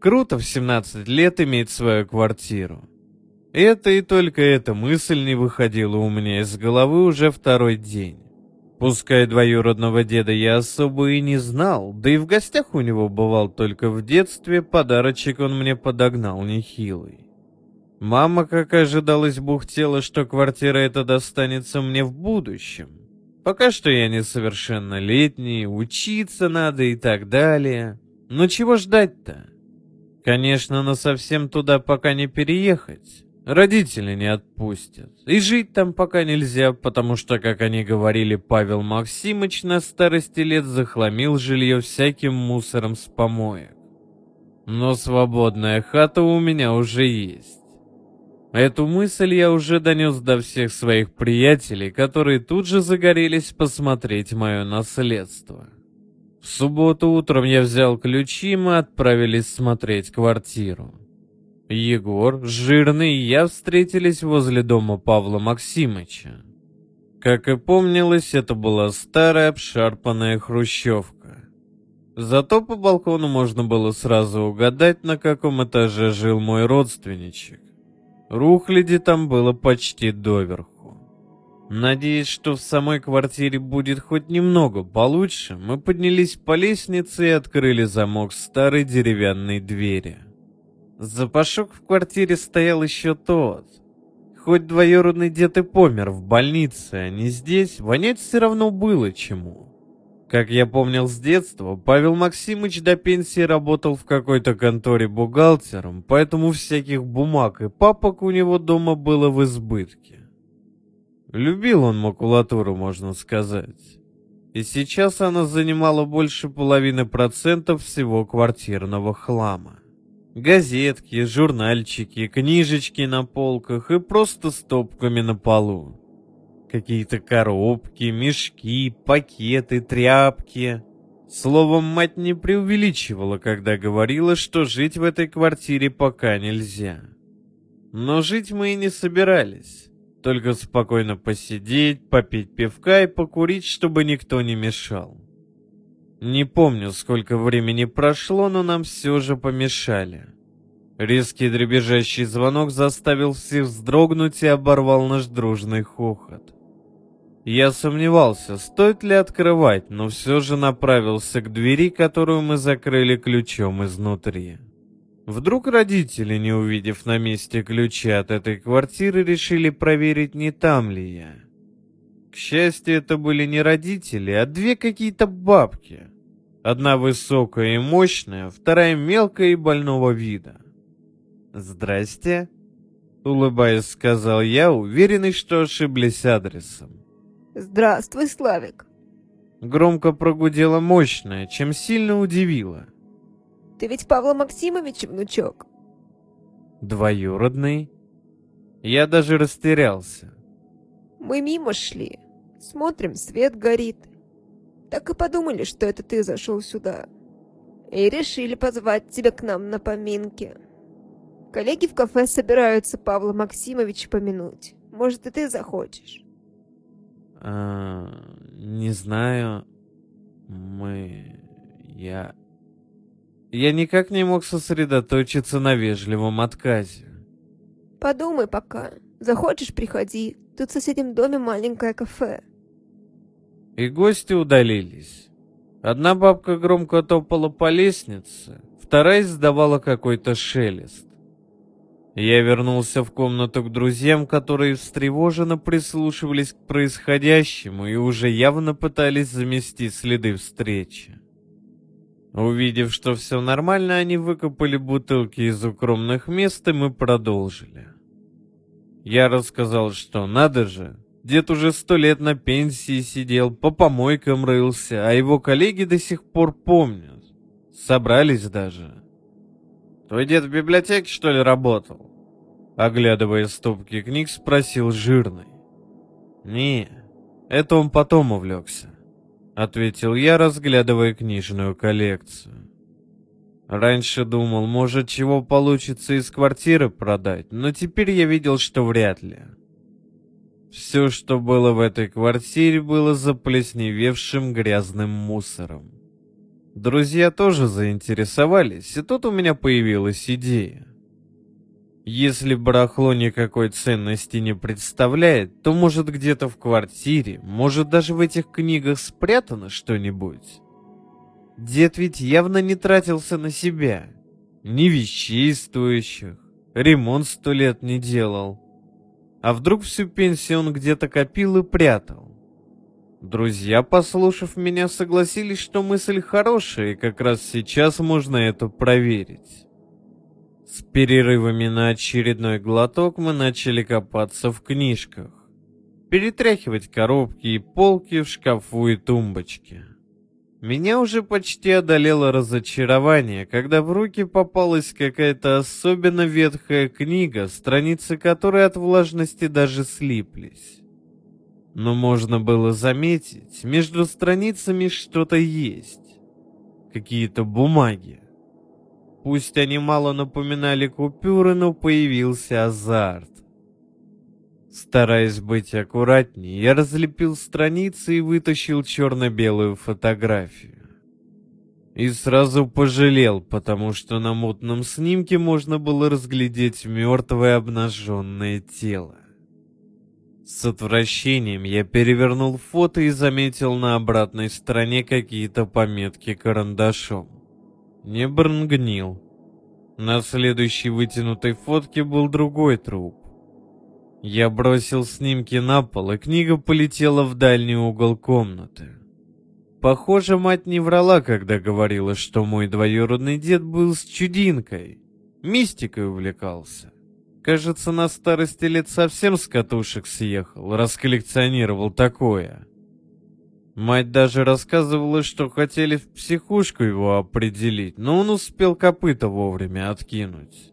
Круто в 17 лет иметь свою квартиру. Это и только эта мысль не выходила у меня из головы уже второй день. Пускай двоюродного деда я особо и не знал, да и в гостях у него бывал только в детстве, подарочек он мне подогнал нехилый. Мама, как ожидалось, бухтела, что квартира эта достанется мне в будущем. Пока что я несовершеннолетний, учиться надо и так далее. Но чего ждать-то? Конечно, но совсем туда пока не переехать. Родители не отпустят. И жить там пока нельзя, потому что, как они говорили, Павел Максимыч на старости лет захламил жилье всяким мусором с помоек. Но свободная хата у меня уже есть. Эту мысль я уже донес до всех своих приятелей, которые тут же загорелись посмотреть мое наследство. В субботу утром я взял ключи, мы отправились смотреть квартиру. Егор, Жирный и я встретились возле дома Павла Максимыча. Как и помнилось, это была старая обшарпанная хрущевка. Зато по балкону можно было сразу угадать, на каком этаже жил мой родственничек. Рухляди там было почти доверху. Надеясь, что в самой квартире будет хоть немного получше, мы поднялись по лестнице и открыли замок старой деревянной двери. Запашок в квартире стоял еще тот. Хоть двоюродный дед и помер в больнице, а не здесь, вонять все равно было чему. Как я помнил с детства, Павел Максимыч до пенсии работал в какой-то конторе бухгалтером, поэтому всяких бумаг и папок у него дома было в избытке. Любил он макулатуру, можно сказать. И сейчас она занимала больше половины процентов всего квартирного хлама. Газетки, журнальчики, книжечки на полках и просто стопками на полу. Какие-то коробки, мешки, пакеты, тряпки. Словом, мать не преувеличивала, когда говорила, что жить в этой квартире пока нельзя. Но жить мы и не собирались. Только спокойно посидеть, попить пивка и покурить, чтобы никто не мешал. Не помню, сколько времени прошло, но нам все же помешали. Резкий дребезжащий звонок заставил всех вздрогнуть и оборвал наш дружный хохот. Я сомневался, стоит ли открывать, но все же направился к двери, которую мы закрыли ключом изнутри. Вдруг родители, не увидев на месте ключа от этой квартиры, решили проверить, не там ли я. К счастью, это были не родители, а две какие-то бабки. Одна высокая и мощная, вторая мелкая и больного вида. «Здрасте», — улыбаясь, сказал я, уверенный, что ошиблись адресом. Здравствуй, Славик. Громко прогудела мощная, чем сильно удивила. Ты ведь Павла Максимовича внучок? Двоюродный? Я даже растерялся. Мы мимо шли. Смотрим, свет горит. Так и подумали, что это ты зашел сюда. И решили позвать тебя к нам на поминки. Коллеги в кафе собираются Павла Максимовича помянуть. Может, и ты захочешь. А, не знаю. Мы... Я... Я никак не мог сосредоточиться на вежливом отказе. Подумай пока. Захочешь, приходи. Тут в соседнем доме маленькое кафе. И гости удалились. Одна бабка громко топала по лестнице, вторая издавала какой-то шелест. Я вернулся в комнату к друзьям, которые встревоженно прислушивались к происходящему и уже явно пытались замести следы встречи. Увидев, что все нормально, они выкопали бутылки из укромных мест, и мы продолжили. Я рассказал, что надо же, дед уже сто лет на пенсии сидел, по помойкам рылся, а его коллеги до сих пор помнят. Собрались даже. Твой дед в библиотеке, что ли, работал? Оглядывая стопки книг, спросил Жирный. «Не, это он потом увлекся», — ответил я, разглядывая книжную коллекцию. Раньше думал, может, чего получится из квартиры продать, но теперь я видел, что вряд ли. Все, что было в этой квартире, было заплесневевшим грязным мусором. Друзья тоже заинтересовались, и тут у меня появилась идея. Если барахло никакой ценности не представляет, то может где-то в квартире, может даже в этих книгах спрятано что-нибудь. Дед ведь явно не тратился на себя. Ни вещей стоящих, ремонт сто лет не делал. А вдруг всю пенсию он где-то копил и прятал? Друзья, послушав меня, согласились, что мысль хорошая, и как раз сейчас можно это проверить. С перерывами на очередной глоток мы начали копаться в книжках. Перетряхивать коробки и полки в шкафу и тумбочке. Меня уже почти одолело разочарование, когда в руки попалась какая-то особенно ветхая книга, страницы которой от влажности даже слиплись. Но можно было заметить, между страницами что-то есть. Какие-то бумаги. Пусть они мало напоминали купюры, но появился азарт. Стараясь быть аккуратнее, я разлепил страницы и вытащил черно-белую фотографию. И сразу пожалел, потому что на мутном снимке можно было разглядеть мертвое обнаженное тело. С отвращением я перевернул фото и заметил на обратной стороне какие-то пометки карандашом. Не бронгнил. На следующей вытянутой фотке был другой труп. Я бросил снимки на пол, и книга полетела в дальний угол комнаты. Похоже, мать не врала, когда говорила, что мой двоюродный дед был с чудинкой. Мистикой увлекался. Кажется, на старости лет совсем с катушек съехал, расколлекционировал такое. Мать даже рассказывала, что хотели в психушку его определить, но он успел копыта вовремя откинуть.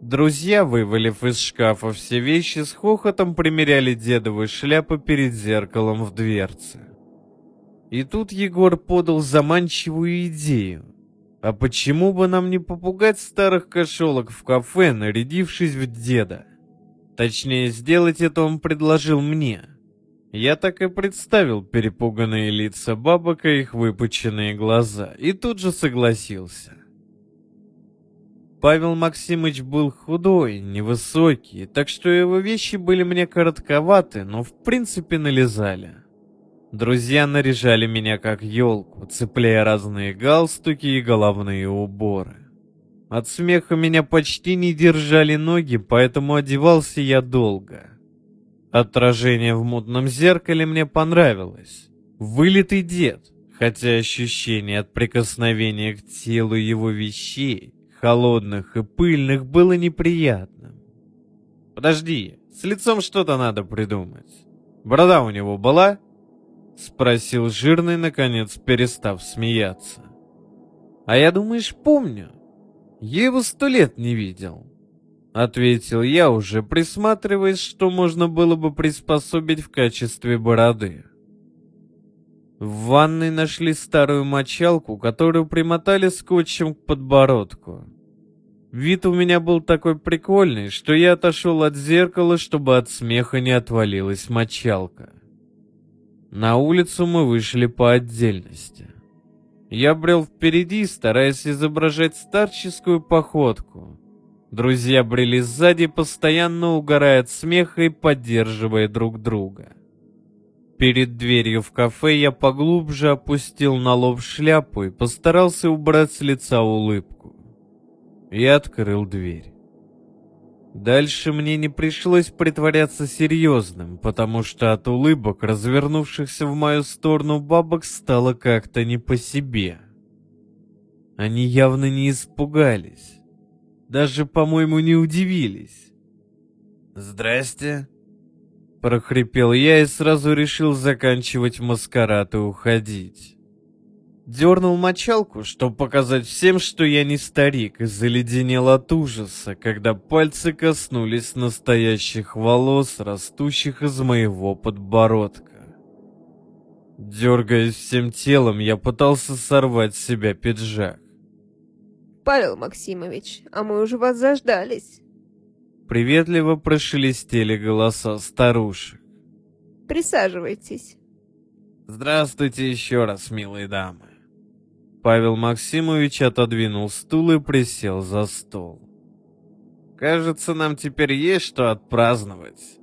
Друзья, вывалив из шкафа все вещи, с хохотом примеряли дедовы шляпы перед зеркалом в дверце. И тут Егор подал заманчивую идею. А почему бы нам не попугать старых кошелок в кафе, нарядившись в деда? Точнее, сделать это он предложил мне. Я так и представил перепуганные лица бабок и их выпученные глаза, и тут же согласился. Павел Максимыч был худой, невысокий, так что его вещи были мне коротковаты, но в принципе налезали. Друзья наряжали меня как елку, цепляя разные галстуки и головные уборы. От смеха меня почти не держали ноги, поэтому одевался я долго. Отражение в мутном зеркале мне понравилось. Вылитый дед, хотя ощущение от прикосновения к телу его вещей, холодных и пыльных, было неприятным. Подожди, с лицом что-то надо придумать. Борода у него была? — спросил жирный, наконец перестав смеяться. «А я, думаешь, помню? Я его сто лет не видел», — ответил я, уже присматриваясь, что можно было бы приспособить в качестве бороды. В ванной нашли старую мочалку, которую примотали скотчем к подбородку. Вид у меня был такой прикольный, что я отошел от зеркала, чтобы от смеха не отвалилась мочалка. На улицу мы вышли по отдельности. Я брел впереди, стараясь изображать старческую походку. Друзья брели сзади, постоянно угорая от смеха и поддерживая друг друга. Перед дверью в кафе я поглубже опустил на лоб шляпу и постарался убрать с лица улыбку. И открыл дверь. Дальше мне не пришлось притворяться серьезным, потому что от улыбок, развернувшихся в мою сторону бабок, стало как-то не по себе. Они явно не испугались. Даже, по-моему, не удивились. «Здрасте», — прохрипел я и сразу решил заканчивать маскарад и уходить. Дернул мочалку, чтобы показать всем, что я не старик, и заледенел от ужаса, когда пальцы коснулись настоящих волос, растущих из моего подбородка. Дергаясь всем телом, я пытался сорвать с себя пиджак. Павел Максимович, а мы уже вас заждались. Приветливо прошелестели голоса старушек. Присаживайтесь. Здравствуйте еще раз, милые дамы. Павел Максимович отодвинул стул и присел за стол. Кажется, нам теперь есть что отпраздновать.